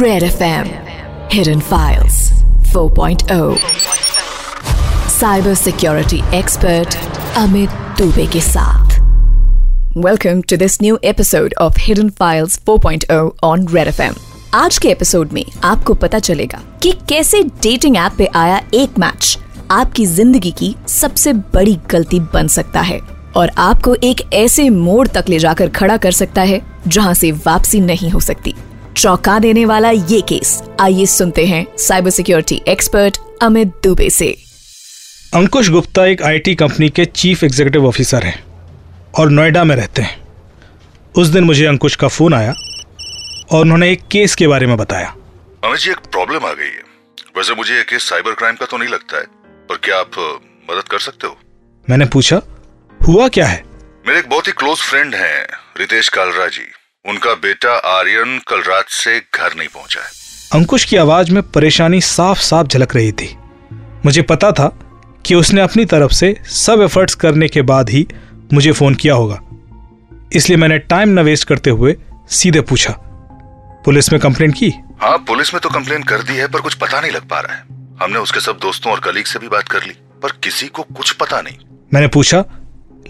Red FM Hidden Files. 4.0 Cyber Security Expert Amit Dubey के साथ Welcome to this new episode of Hidden Files 4.0 on Red FM. आज के episode में आपको पता चलेगा कि कैसे डेटिंग ऐप पे आया एक मैच आपकी ज़िंदगी की सबसे बड़ी गलती बन सकता है और आपको एक ऐसे मोड़ तक ले जाकर खड़ा कर सकता है जहाँ से वापसी नहीं हो सकती। चौंका देने वाला ये केस। आइए सुनते हैं cyber security expert Amit Dubey से। अंकुश गुप्ता एक आईटी कंपनी के चीफ एग्जीक्यूटिव ऑफिसर हैं और नोएडा में रहते हैं। उस दिन मुझे अंकुश का फ़ोन आया और उन्होंने एक केस के बारे में बताया। अमित जी एक प्रॉब्लम आ गई है। वैसे मुझे ये केस साइबर क्राइम का तो नहीं लगता है पर क्या आप मदद कर सकते हो? मैंने पूछा हुआ क्या है? मेरे एक बहुत ही क्लोज फ्रेंड हैं रितेश कालरा जी। उनका बेटा आर्यन कल रात से घर नहीं पहुँचा है। अंकुश की आवाज़ में परेशानी साफ़ साफ़ झलक रही थी। मुझे पता था कि उसने अपनी तरफ़ से सब एफर्ट्स करने के बाद ही मुझे फ़ोन किया होगा। इसलिए मैंने टाइम न वेस्ट करते हुए सीधे पूछा पुलिस में कंप्लेंट की? हाँ पुलिस में तो कंप्लेन कर दी है पर कुछ पता नहीं लग पा रहा है। हमने उसके सब दोस्तों और कलीग से भी बात कर ली पर किसी को कुछ पता नहीं। मैंने पूछा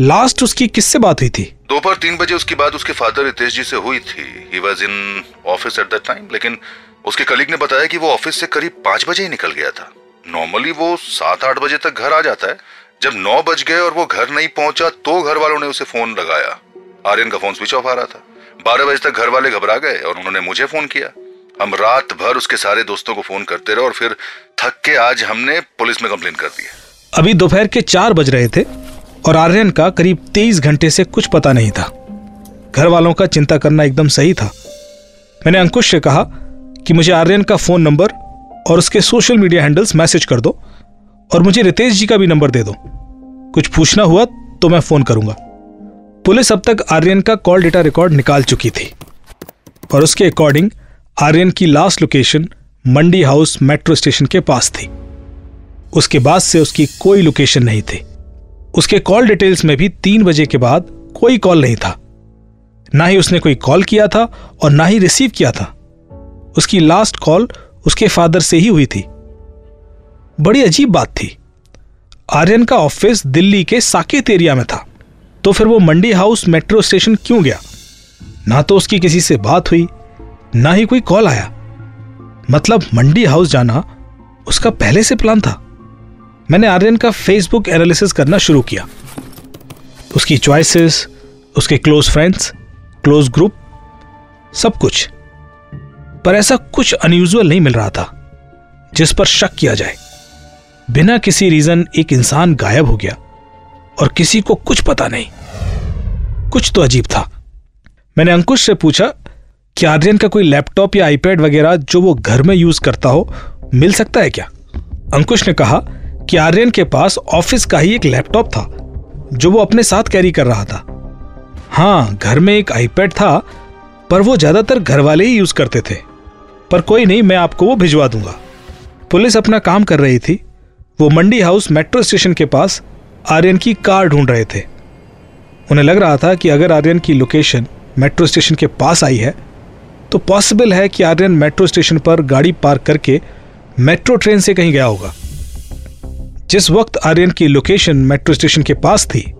लास्ट उसकी किससे बात हुई थी? दोपहर तीन बजे उसकी बात उसके फादर रितेश जी से हुई थी। He was in office at that time लेकिन उसके कलीग ने बताया कि वो ऑफ़िस से करीब पाँच बजे ही निकल गया था। नॉर्मली वो सात आठ बजे तक घर आ जाता है। जब नौ बज गए और वो घर नहीं पहुँचा तो घर वालों ने उसे फ़ोन लगाया। आर्यन का फ़ोन स्विच ऑफ़ आ रहा था। बारह बजे तक घर वाले घबरा गए और उन्होंने मुझे फ़ोन किया। हम रात भर उसके सारे दोस्तों को फ़ोन करते रहे और फिर थक के आज हमने पुलिस में कंप्लेन कर दी अभी दोपहर के चार बज रहे थे। और आर्यन का करीब तेईस घंटे से कुछ पता नहीं था। घर वालों का चिंता करना एकदम सही था। मैंने अंकुश से कहा कि मुझे आर्यन का फ़ोन नंबर और उसके सोशल मीडिया हैंडल्स मैसेज कर दो और मुझे रितेश जी का भी नंबर दे दो। कुछ पूछना हुआ तो मैं फ़ोन करूँगा। पुलिस अब तक आर्यन का कॉल डेटा रिकॉर्ड निकाल चुकी थी और उसके अकॉर्डिंग आर्यन की last location Mandi house metro station के पास थी। उसके बाद से उसकी कोई लोकेशन नहीं थी। उसके कॉल डिटेल्स में भी तीन बजे के बाद कोई कॉल नहीं था। ना ही उसने कोई कॉल किया था और ना ही रिसीव किया था। उसकी लास्ट कॉल उसके फादर से ही हुई थी। बड़ी अजीब बात थी। आर्यन का ऑफ़िस दिल्ली के साकेत एरिया में था। तो फिर वो मंडी हाउस मेट्रो स्टेशन क्यों गया? ना तो उसकी किसी से बात हुई, ना ही कोई कॉल आया। मतलब मंडी हाउस जाना उसका पहले से प्लान था। मैंने आर्यन का फेसबुक एनालिसिस करना शुरू किया। उसकी चॉइसेस उसके क्लोज फ्रेंड्स क्लोज ग्रुप सब कुछ। पर ऐसा कुछ अनयूजुअल नहीं मिल रहा था, जिस पर शक किया जाए। बिना किसी रीजन एक इंसान गायब हो गया, और किसी को कुछ पता नहीं। कुछ तो अजीब था। मैंने अंकुश से पूछा कि आर्यन का कोई लैपटॉप या आईपैड वगैरह जो वो घर में यूज़ करता हो, मिल सकता है क्या? अंकुश ने कहा कि आर्यन के पास ऑफ़िस का ही एक लैपटॉप था, जो वो अपने साथ कैरी कर रहा था। हाँ घर में एक आईपैड था, पर वो ज़्यादातर घर वाले ही यूज़ करते थे। पर कोई नहीं, मैं आपको वो भिजवा दूँगा। पुलिस अपना काम कर रही थी। वो मंडी हाउस मेट्रो स्टेशन के पास आर्यन की कार ढूंढ रहे थे। उन्हें लग रहा था कि अगर आर्यन की लोकेशन मेट्रो स्टेशन के पास आई है तो पॉसिबल है कि आर्यन मेट्रो स्टेशन पर गाड़ी पार्क करके मेट्रो ट्रेन से कहीं गया होगा। जिस वक्त आर्यन की लोकेशन मेट्रो स्टेशन के पास थी,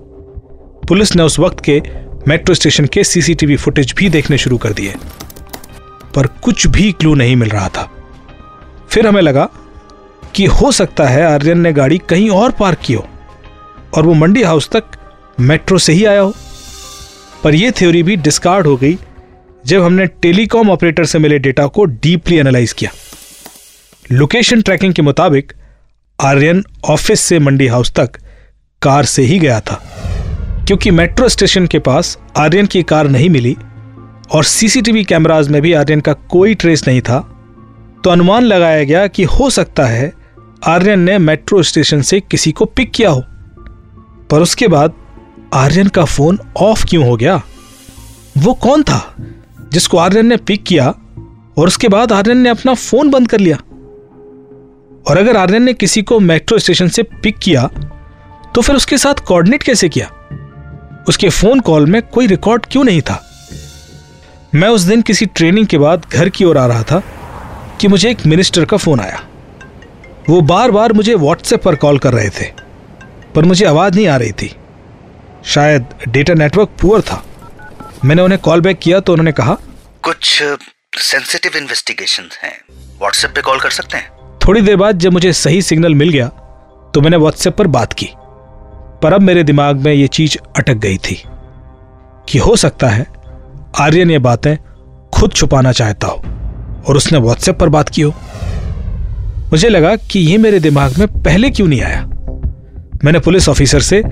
पुलिस ने उस वक्त के मेट्रो स्टेशन के सीसीटीवी फुटेज भी देखने शुरू कर दिए। पर कुछ भी क्लू नहीं मिल रहा था। फिर हमें लगा कि हो सकता है आर्यन ने गाड़ी कहीं और पार्क की हो और वो मंडी हाउस तक मेट्रो से ही आया हो। पर यह थ्योरी भी डिस्कार्ड हो गई जब हमने टेलीकॉम ऑपरेटर से मिले डेटा को डीपली एनालाइज किया। लोकेशन ट्रैकिंग के मुताबिक आर्यन ऑफ़िस से मंडी हाउस तक कार से ही गया था। क्योंकि मेट्रो स्टेशन के पास आर्यन की कार नहीं मिली और सीसीटीवी कैमराज में भी आर्यन का कोई ट्रेस नहीं था तो अनुमान लगाया गया कि हो सकता है आर्यन ने मेट्रो स्टेशन से किसी को पिक किया हो। पर उसके बाद आर्यन का फ़ोन ऑफ़ क्यों हो गया? वो कौन था जिसको आर्यन ने पिक किया और उसके बाद आर्यन ने अपना फ़ोन बंद कर लिया? और अगर आर्यन ने किसी को मेट्रो स्टेशन से पिक किया तो फिर उसके साथ कोऑर्डिनेट कैसे किया? उसके फ़ोन कॉल में कोई रिकॉर्ड क्यों नहीं था? मैं उस दिन किसी ट्रेनिंग के बाद घर की ओर आ रहा था कि मुझे एक मिनिस्टर का फ़ोन आया। वो बार बार मुझे व्हाट्सएप पर कॉल कर रहे थे, पर मुझे आवाज़ नहीं आ रही थी। शायद डेटा नेटवर्क पुअर था। मैंने उन्हें कॉल बैक किया तो उन्होंने कहा, कुछ सेंसिटिव इन्वेस्टिगेशन हैं। व्हाट्सएप पे कॉल कर सकते हैं? थोड़ी देर बाद जब मुझे सही सिग्नल मिल गया तो मैंने व्हाट्सएप पर बात की। पर अब मेरे दिमाग में यह चीज़ अटक गई थी कि हो सकता है आर्यन ये बातें खुद छुपाना चाहता हो और उसने व्हाट्सएप पर बात की हो। मुझे लगा कि यह मेरे दिमाग में पहले क्यों नहीं आया? मैंने पुलिस ऑफिसर से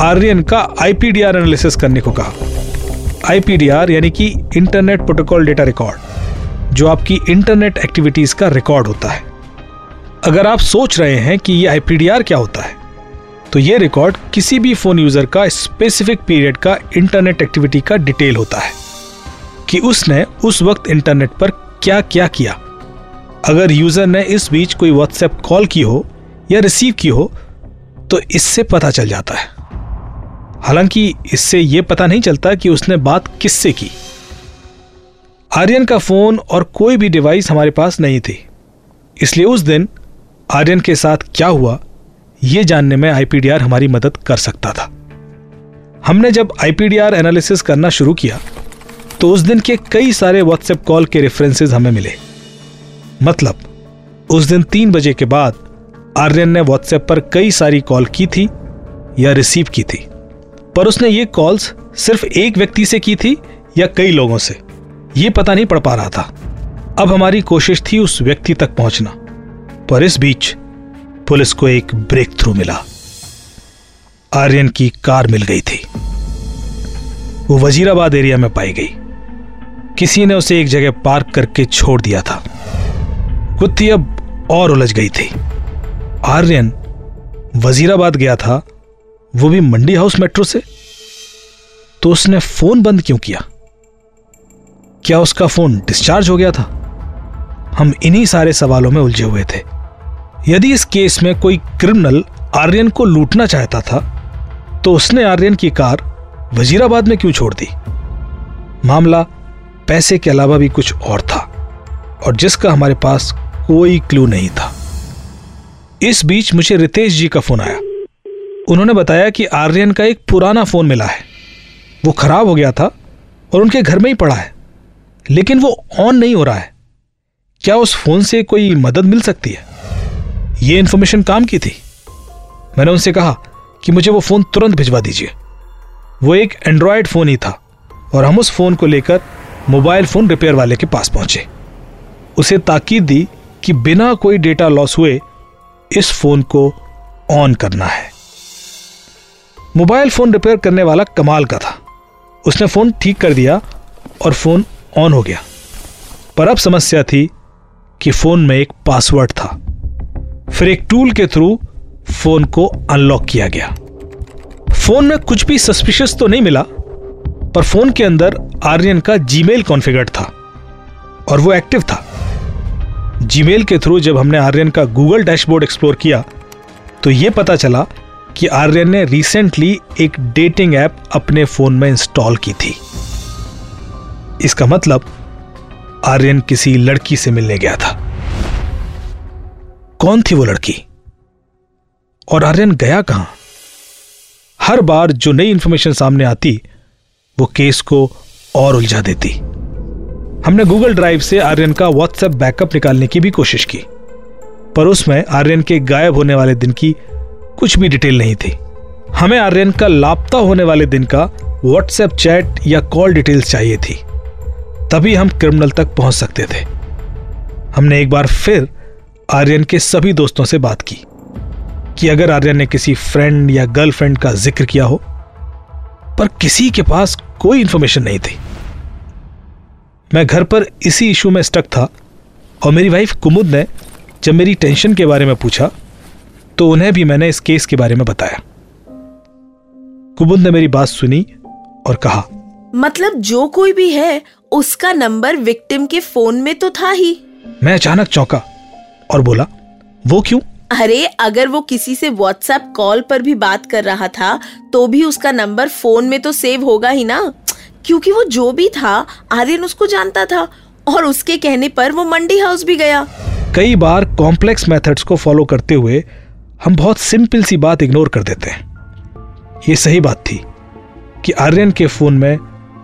आर्यन का आईपीडीआर एनालिसिस करने को कहा। आईपीडीआर यानी कि इंटरनेट प्रोटोकॉल डेटा रिकॉर्ड, जो आपकी इंटरनेट एक्टिविटीज़ का रिकॉर्ड होता है। अगर आप सोच रहे हैं कि यह आईपीडीआर क्या होता है तो यह रिकॉर्ड किसी भी फ़ोन यूज़र का स्पेसिफिक पीरियड का इंटरनेट एक्टिविटी का डिटेल होता है कि उसने उस वक्त इंटरनेट पर क्या क्या। किया अगर यूज़र ने इस बीच कोई व्हाट्सएप कॉल की हो या रिसीव की हो तो इससे पता चल जाता है। हालाँकि इससे यह पता नहीं चलता कि उसने बात किससे की। आर्यन का फ़ोन और कोई भी डिवाइस हमारे पास नहीं थी, इसलिए उस दिन आर्यन के साथ क्या हुआ यह जानने में आईपीडीआर हमारी मदद कर सकता था। हमने जब आईपीडीआर एनालिसिस करना शुरू किया तो उस दिन के कई सारे व्हाट्सएप कॉल के रेफरेंसेस हमें मिले। मतलब उस दिन तीन बजे के बाद आर्यन ने व्हाट्सएप पर कई सारी कॉल की थी या रिसीव की थी, पर उसने ये कॉल्स सिर्फ़ एक व्यक्ति से की थी या कई लोगों से, ये पता नहीं पड़ पा रहा था। अब हमारी कोशिश थी उस व्यक्ति तक पहुँचना। पर इस बीच पुलिस को एक ब्रेक थ्रू मिला। आर्यन की कार मिल गई थी। वो वजीराबाद एरिया में पाई गई। किसी ने उसे एक जगह पार्क करके छोड़ दिया था। कुत्ती अब और उलझ गई थी। आर्यन वजीराबाद गया था, वो भी मंडी हाउस मेट्रो से। तो उसने फ़ोन बंद क्यों किया? क्या उसका फ़ोन डिस्चार्ज हो गया था? हम इन्हीं सारे सवालों में उलझे हुए थे। यदि इस केस में कोई क्रिमिनल आर्यन को लूटना चाहता था तो उसने आर्यन की कार वजीराबाद में क्यों छोड़ दी? मामला पैसे के अलावा भी कुछ और था, और जिसका हमारे पास कोई क्लू नहीं था। इस बीच मुझे रितेश जी का फ़ोन आया। उन्होंने बताया कि आर्यन का एक पुराना फ़ोन मिला है। वो खराब हो गया था और उनके घर में ही पड़ा है, लेकिन वो ऑन नहीं हो रहा है। क्या उस फ़ोन से कोई मदद मिल सकती है? ये इंफॉर्मेशन काम की थी? मैंने उनसे कहा कि मुझे वो फ़ोन तुरंत भिजवा दीजिए। वो एक एंड्रॉयड फ़ोन ही था और हम उस फ़ोन को लेकर मोबाइल फ़ोन रिपेयर वाले के पास पहुँचे। उसे ताकीद दी कि बिना कोई डेटा लॉस हुए इस फ़ोन को ऑन करना है। मोबाइल फ़ोन रिपेयर करने वाला कमाल का था। उसने फ़ोन ठीक कर दिया और फ़ोन ऑन हो गया। पर अब समस्या थी कि फ़ोन में एक पासवर्ड था। फिर एक टूल के थ्रू फ़ोन को अनलॉक किया गया। फ़ोन में कुछ भी सस्पिशियस तो नहीं मिला, पर फ़ोन के अंदर आर्यन का जीमेल कॉन्फ़िगर्ड था और वो एक्टिव था। जीमेल के थ्रू जब हमने आर्यन का गूगल डैशबोर्ड एक्सप्लोर किया तो यह पता चला कि आर्यन ने रिसेंटली एक डेटिंग ऐप अपने फ़ोन में इंस्टॉल की थी। इसका मतलब आर्यन किसी लड़की से मिलने गया था। कौन थी वो लड़की? और आर्यन गया कहाँ? हर बार जो नई इंफॉर्मेशन सामने आती, वो केस को और उलझा देती। हमने गूगल ड्राइव से आर्यन का व्हाट्सएप बैकअप निकालने की भी कोशिश की। पर उसमें आर्यन के गायब होने वाले दिन की कुछ भी डिटेल नहीं थी। हमें आर्यन का लापता होने वाले दिन का व्हाट्सएप चैट या कॉल डिटेल्स चाहिए थी। तभी हम क्रिमिनल तक पहुँच सकते थे। हमने एक बार फिर आर्यन के सभी दोस्तों से बात की कि अगर आर्यन ने किसी फ्रेंड या गर्लफ्रेंड का ज़िक्र किया हो पर किसी के पास कोई इंफॉर्मेशन नहीं थी। मैं घर पर इसी इशू में स्टक था और मेरी वाइफ कुमुद ने जब मेरी टेंशन के बारे में पूछा तो उन्हें भी मैंने इस केस के बारे में बताया। कुमुद ने मेरी बात सुनी और कहा मतलब जो कोई भी है उसका नंबर विक्टिम के फ़ोन में तो था ही। मैं अचानक चौंका और बोला वो क्यों? अरे अगर वो किसी से व्हाट्सएप कॉल पर भी बात कर रहा था तो भी उसका नंबर फ़ोन में तो सेव होगा ही ना। क्योंकि वो जो भी था आर्यन उसको जानता था और उसके कहने पर वो मंडी हाउस भी गया। कई बार कॉम्प्लेक्स मेथड्स को फॉलो करते हुए हम बहुत सिंपल सी बात इग्नोर कर देते हैं। ये सही बात थी कि आर्यन के फ़ोन में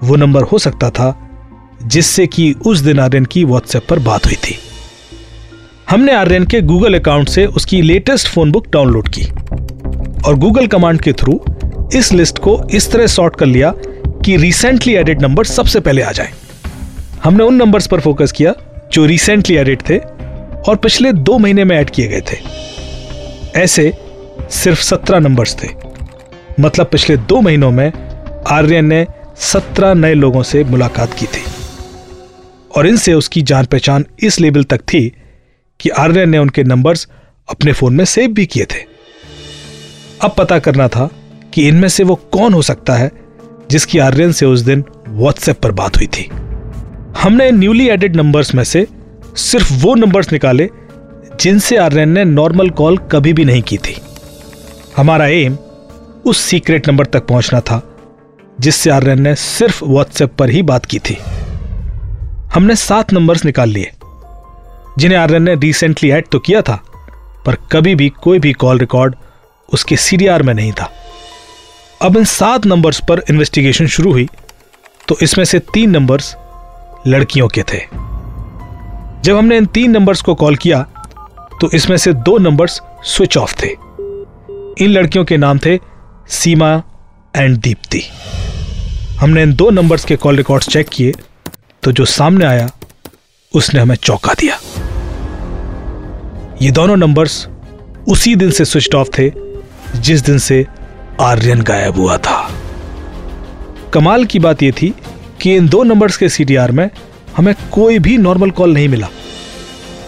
वो नंबर हो सकता था जिससे कि उस दिन आर्यन की व्हाट्सएप पर बात हुई थी। हमने आर्यन के गूगल अकाउंट से उसकी लेटेस्ट फ़ोन बुक डाउनलोड की और गूगल कमांड के थ्रू इस लिस्ट को इस तरह सॉर्ट कर लिया कि रिसेंटली एडिड नंबर सबसे पहले आ जाए। हमने उन नंबर्स पर फोकस किया जो रिसेंटली एडिड थे और पिछले दो महीने में ऐड किए गए थे। ऐसे सिर्फ़ सत्रह नंबर्स थे। मतलब पिछले दो महीनों में आर्यन ने सत्रह नए लोगों से मुलाकात की थी। और इनसे उसकी जान पहचान इस लेवल तक थी कि आर्यन ने उनके नंबर्स अपने फ़ोन में सेव भी किए थे। अब पता करना था कि इनमें से वो कौन हो सकता है जिसकी आर्यन से उस दिन व्हाट्सएप पर बात हुई थी। हमने न्यूली एडेड नंबर्स में से सिर्फ़ वो नंबर्स निकाले जिनसे आर्यन ने नॉर्मल कॉल कभी भी नहीं की थी। हमारा एम उस सीक्रेट नंबर तक पहुँचना था जिससे आर्यन ने सिर्फ़ व्हाट्सएप पर ही बात की थी। हमने सात नंबर्स निकाल लिए। जिन्हें आर्यन ने रिसेंटली ऐड तो किया था, पर कभी भी कोई भी कॉल रिकॉर्ड उसके सीडीआर में नहीं था। अब इन सात नंबर्स पर इन्वेस्टिगेशन शुरू हुई तो इसमें से तीन नंबर्स लड़कियों के थे। जब हमने इन तीन नंबर्स को कॉल किया तो इसमें से दो नंबर्स स्विच ऑफ़ थे। इन लड़कियों के नाम थे सीमा एंड दीप्ति। हमने इन दो नंबर्स के कॉल रिकॉर्ड्स चेक किए तो जो सामने आया, उसने हमें चौंका दिया। ये दोनों नंबर्स उसी दिन से स्विच ऑफ़ थे, जिस दिन से आर्यन गायब हुआ था। कमाल की बात यह थी कि इन दो नंबर्स के सीडीआर में हमें कोई भी नॉर्मल कॉल नहीं मिला।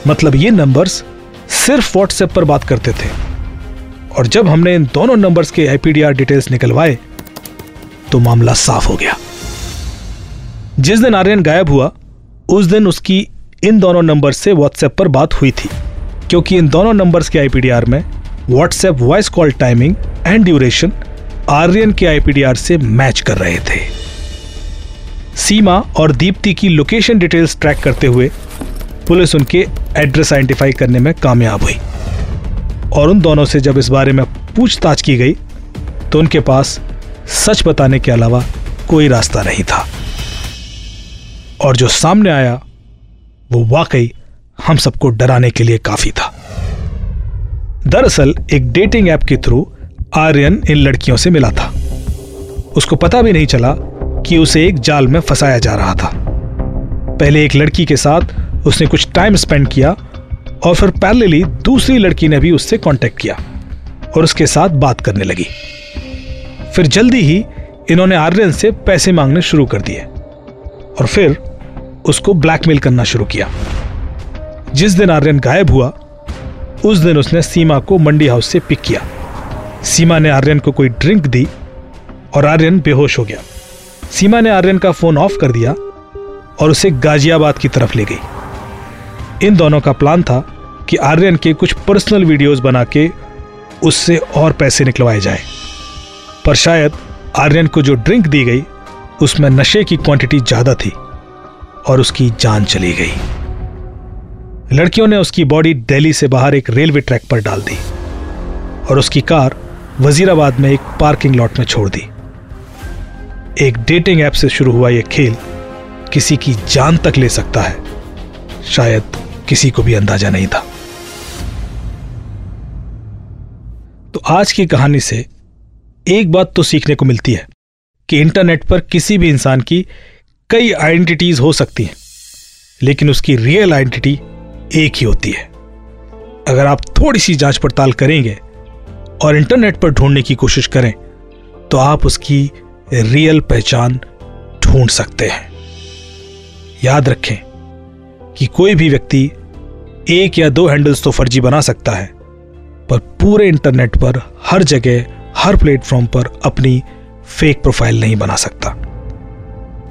मतलब ये नंबर्स सिर्फ़ व्हाट्सएप पर बात करते थे। और जब हमने इन दोनों नंबर्स के आईपीडीआर डिटेल्स निकलवाए तो मामला साफ़ हो गया। जिस दिन आर्यन गायब हुआ, उस दिन उसकी इन दोनों नंबर से व्हाट्सएप पर बात हुई थी। क्योंकि इन दोनों नंबर्स के आईपीडीआर में WhatsApp voice call timing and duration Aryan के आईपीडीआर से मैच कर रहे थे। सीमा और दीप्ति की लोकेशन डिटेल्स ट्रैक करते हुए पुलिस उनके एड्रेस आइडेंटिफाई करने में कामयाब हुई। और उन दोनों से जब इस बारे में पूछताछ की गई तो उनके पास सच बताने के अलावा कोई रास्ता नहीं था। और जो सामने आया, वो वाकई हम सबको डराने के लिए काफ़ी था। दरअसल, एक डेटिंग ऐप के थ्रू आर्यन इन लड़कियों से मिला था। उसको पता भी नहीं चला कि उसे एक जाल में फंसाया जा रहा था। पहले एक लड़की के साथ उसने कुछ टाइम स्पेंड किया और फिर पैरेलली दूसरी लड़की ने भी उससे कांटेक्ट किया और उसके साथ बात करने लगी। फिर जल्दी ही इन्होंने आर्यन से पैसे मांगने शुरू कर दिए और फिर उसको ब्लैकमेल करना शुरू किया। जिस दिन आर्यन गायब हुआ, उस दिन उसने सीमा को मंडी हाउस से पिक किया। सीमा ने आर्यन को कोई ड्रिंक दी और आर्यन बेहोश हो गया। सीमा ने आर्यन का फ़ोन ऑफ़ कर दिया और उसे गाजियाबाद की तरफ़ ले गई। इन दोनों का प्लान था कि आर्यन के कुछ पर्सनल वीडियोस बना के उससे और पैसे निकलवाए जाए। पर शायद आर्यन को जो ड्रिंक दी गई, उसमें नशे की क्वांटिटी ज़्यादा थी और उसकी जान चली गई। लड़कियों ने उसकी बॉडी दिल्ली से बाहर एक रेलवे ट्रैक पर डाल दी और उसकी कार वजीराबाद में एक पार्किंग लॉट में छोड़ दी। एक डेटिंग ऐप से शुरू हुआ यह खेल किसी की जान तक ले सकता है। शायद किसी को भी अंदाज़ा नहीं था। तो आज की कहानी से एक बात तो सीखने को मिलती है कि इंटरनेट पर किसी भी इंसान की कई आइडेंटिटीज हो सकती हैं, लेकिन उसकी रियल आइडेंटिटी एक ही होती है। अगर आप थोड़ी सी जाँच पड़ताल करेंगे और इंटरनेट पर ढूँढने की कोशिश करें तो आप उसकी रियल पहचान ढूंढ सकते हैं। याद रखें कि कोई भी व्यक्ति एक या दो हैंडल्स तो फर्जी बना सकता है, पर पूरे इंटरनेट पर हर जगह, हर प्लेटफॉर्म पर अपनी फेक प्रोफ़ाइल नहीं बना सकता।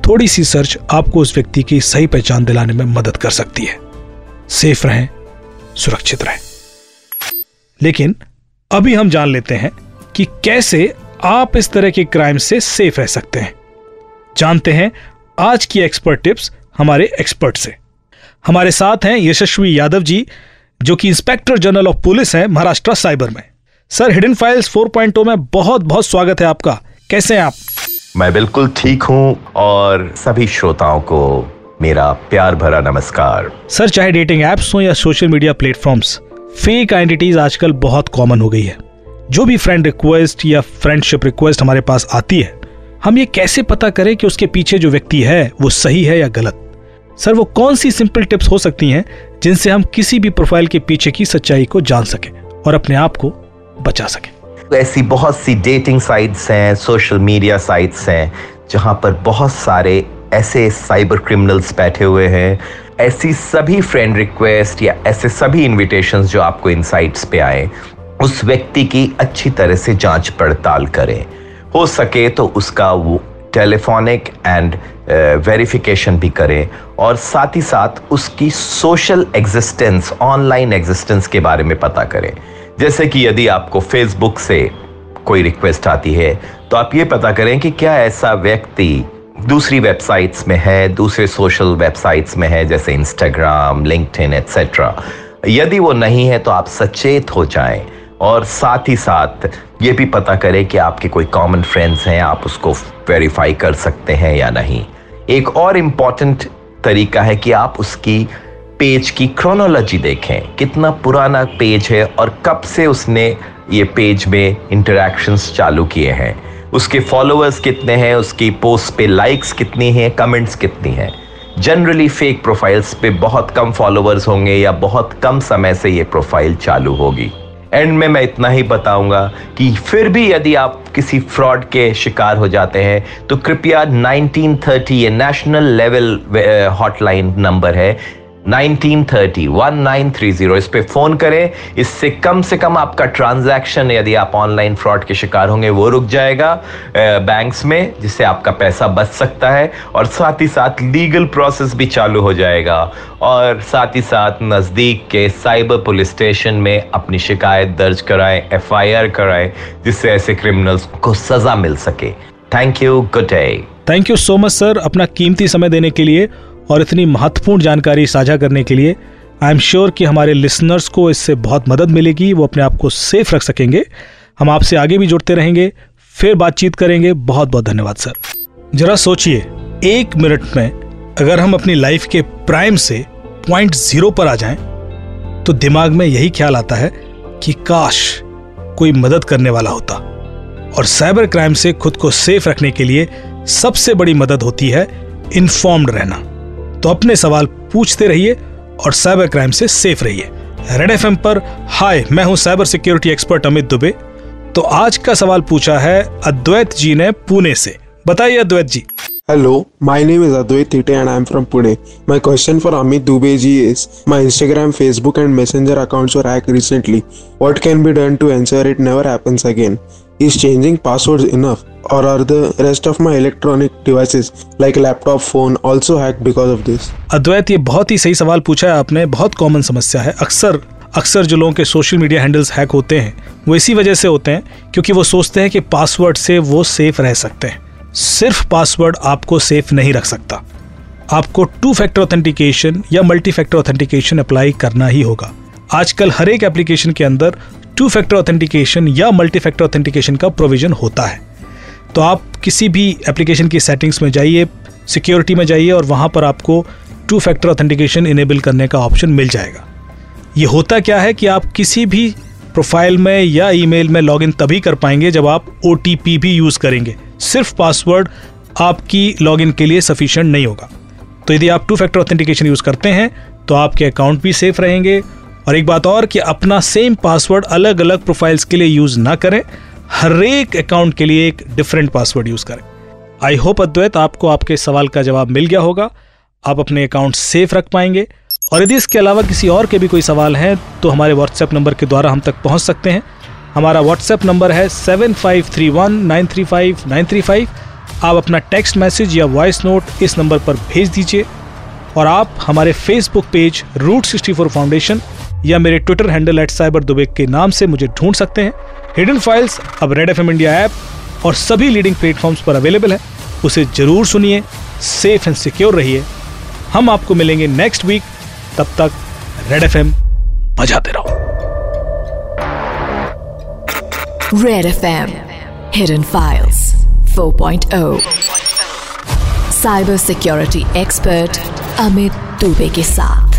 थोड़ी सी सर्च आपको उस व्यक्ति की सही पहचान दिलाने में मदद कर सकती है। सेफ़ रहें, सुरक्षित रहें। लेकिन अभी हम जान लेते हैं कि कैसे आप इस तरह के क्राइम से सेफ़ रह सकते हैं। जानते हैं आज की एक्सपर्ट टिप्स हमारे एक्सपर्ट से। हमारे साथ हैं यशस्वी यादव जी, जो कि इंस्पेक्टर जनरल ऑफ़ पुलिस हैं महाराष्ट्र साइबर में। सर, हिडन फाइल्स 4.0 में बहुत बहुत स्वागत है आपका। कैसे हैं आप? मैं बिल्कुल ठीक हूँ और सभी श्रोताओं को मेरा प्यार भरा नमस्कार। सर चाहे डेटिंग एप्स हो या social media platforms fake identities आजकल बहुत कॉमन हो गई है। जो भी फ्रेंड रिक्वेस्ट या फ्रेंडशिप रिक्वेस्ट हमारे पास आती है हम ये कैसे पता करें कि उसके पीछे जो व्यक्ति है वो सही है या गलत? सर वो कौन सी सिंपल टिप्स हो सकती हैं जिनसे हम किसी भी प्रोफ़ाइल के पीछे की सच्चाई को जान सकें और अपने आप को बचा सकें? ऐसी बहुत सी डेटिंग साइट्स हैं सोशल मीडिया साइट्स हैं जहाँ पर बहुत सारे ऐसे साइबर क्रिमिनल्स बैठे हुए हैं, ऐसी सभी फ्रेंड रिक्वेस्ट या ऐसे सभी इनविटेशंस जो आपको इन साइट्स पे आए, उस व्यक्ति की अच्छी तरह से जाँच पड़ताल करें। हो सके तो उसका वो टेलीफोनिक एंड वेरिफिकेशन भी करें और साथ ही साथ उसकी सोशल एग्जिस्टेंस ऑनलाइन एग्जिस्टेंस के बारे में पता करें। जैसे कि यदि आपको फेसबुक से कोई रिक्वेस्ट आती है तो आप ये पता करें कि क्या ऐसा व्यक्ति दूसरी वेबसाइट्स में है, दूसरे सोशल वेबसाइट्स में है, जैसे इंस्टाग्राम लिंक्डइन एट्सेट्रा यदि वो नहीं है तो आप सचेत हो जाएँ और साथ ही साथ ये भी पता करें कि आपके कोई कॉमन फ्रेंड्स हैं, आप उसको वेरीफाई कर सकते हैं या नहीं। एक और इंपॉर्टेंट तरीका है कि आप उसकी पेज की क्रोनोलॉजी देखें। कितना पुराना पेज है और कब से उसने ये पेज में इंटरेक्शंस चालू किए हैं। उसके फॉलोअर्स कितने हैं, उसकी पोस्ट पे लाइक्स कितनी हैं कमेंट्स कितनी हैं। जनरली फेक प्रोफाइल्स पे बहुत कम फॉलोअर्स होंगे या बहुत कम समय से ये प्रोफ़ाइल चालू होगी। एंड में मैं इतना ही बताऊँगा कि फिर भी यदि आप किसी फ्रॉड के शिकार हो जाते हैं तो कृपया 1930 ये नेशनल लेवल हॉटलाइन नंबर है। 1930 1930 इस पे फ़ोन करें। इससे कम से कम आपका ट्रांजैक्शन यदि आप ऑनलाइन फ्रॉड के शिकार होंगे, वो रुक जाएगा बैंक्स में, जिससे आपका पैसा बच सकता है और साथ ही साथ लीगल प्रोसेस भी चालू हो जाएगा। और साथ ही साथ नज़दीक के साइबर पुलिस स्टेशन में अपनी शिकायत दर्ज कराएँ, एफआईआर कराएँ, जिससे ऐसे क्रिमिनल्स को सजा मिल सके। Thank you. Good day. Thank you so much sir अपना कीमती समय देने के लिए। और इतनी महत्वपूर्ण जानकारी साझा करने के लिए आई एम श्योर कि हमारे लिसनर्स को इससे बहुत मदद मिलेगी वो अपने आप को सेफ़ रख सकेंगे। हम आपसे आगे भी जुड़ते रहेंगे फिर बातचीत करेंगे। बहुत बहुत धन्यवाद सर जरा सोचिए एक मिनट में अगर हम अपनी लाइफ के प्राइम से पॉइंट ज़ीरो पर आ जाएँ, तो दिमाग में यही ख्याल आता है कि काश कोई मदद करने वाला होता। और साइबर क्राइम से खुद को सेफ़ रखने के लिए सबसे बड़ी मदद होती है इन्फॉर्म्ड रहना। तो अपने सवाल पूछते रहिए और साइबर क्राइम से सेफ़ रहिए। रेड एफ़ पर, हाय, मैं हूँ cyber security expert Amit Dubey. तो आज का सवाल पूछा है अद्वैत जी ने पुणे से। बताइए Advait ji. Hello my name is Advait Thite and I am from Pune my question for Amit Dubey ji is my Instagram Facebook and Messenger accounts were hacked recently what can be done to ensure it never happens again Is changing passwords enough? Or are the rest of my electronic devices like laptop, phone also hacked because of this? Advait ये बहुत ही सही सवाल पूछा है आपने। बहुत common समस्या है। अक्सर अक्सर जो लोगों के सोशल मीडिया हैंडल्स हैक होते हैं वो इसी वजह से होते हैं क्योंकि वो सोचते हैं कि पासवर्ड से वो सेफ़ रह सकते हैं। सिर्फ़ पासवर्ड आपको सेफ़ नहीं रख सकता। आपको टू फैक्टर ऑथेंटिकेशन या मल्टी फैक्टर ऑथेंटिकेशन अप्लाई करना ही होगा। आजकल हर एक एप्लीकेशन के अंदर टू फैक्टर ऑथेंटिकेशन या मल्टी फैक्टर ऑथेंटिकेशन का प्रोविज़न होता है। तो आप किसी भी एप्लीकेशन की सेटिंग्स में जाइए सिक्योरिटी में जाइए और वहाँ पर आपको टू फैक्टर ऑथेंटिकेशन इनेबल करने का ऑप्शन मिल जाएगा। ये होता क्या है कि आप किसी भी प्रोफ़ाइल में या ईमेल में लॉगिन तभी कर पाएँगे जब आप ओटीपी भी यूज़ करेंगे। सिर्फ़ पासवर्ड आपकी लॉगिन के लिए सफिशिएंट नहीं होगा। तो यदि आप टू फैक्टर ऑथेंटिकेशन यूज़ करते हैं तो आपके अकाउंट भी सेफ़ रहेंगे और एक बात और कि अपना सेम पासवर्ड अलग अलग प्रोफाइल्स के लिए यूज़ ना करें। हर एक अकाउंट के लिए एक डिफरेंट पासवर्ड यूज़ करें। आई होप अद्वैत, आपको आपके सवाल का जवाब मिल गया होगा। आप अपने अकाउंट सेफ़ रख पाएँगे। और यदि इसके अलावा किसी और के भी कोई सवाल हैं तो हमारे व्हाट्सएप नंबर के द्वारा हम तक पहुँच सकते हैं। हमारा व्हाट्सएप नंबर है seven five three one nine three five nine three five आप अपना टेक्स्ट मैसेज या वॉइस नोट इस नंबर पर भेज दीजिए। और आप हमारे Facebook page root sixty four foundation या मेरे Twitter handle at cyber Dubey के नाम से मुझे ढूंढ सकते हैं। हिडन फाइल्स अब रेड एफ़ इंडिया ऐप और सभी लीडिंग प्लेटफॉर्म्स पर अवेलेबल है। उसे ज़रूर सुनिए सेफ़ एंड सिक्योर रहिए। हम आपको मिलेंगे नेक्स्ट वीक तब तक रेड एफ़ एम बजाते रहो। Red F M hidden files 4.0 cyber security expert Amit Dubey के साथ।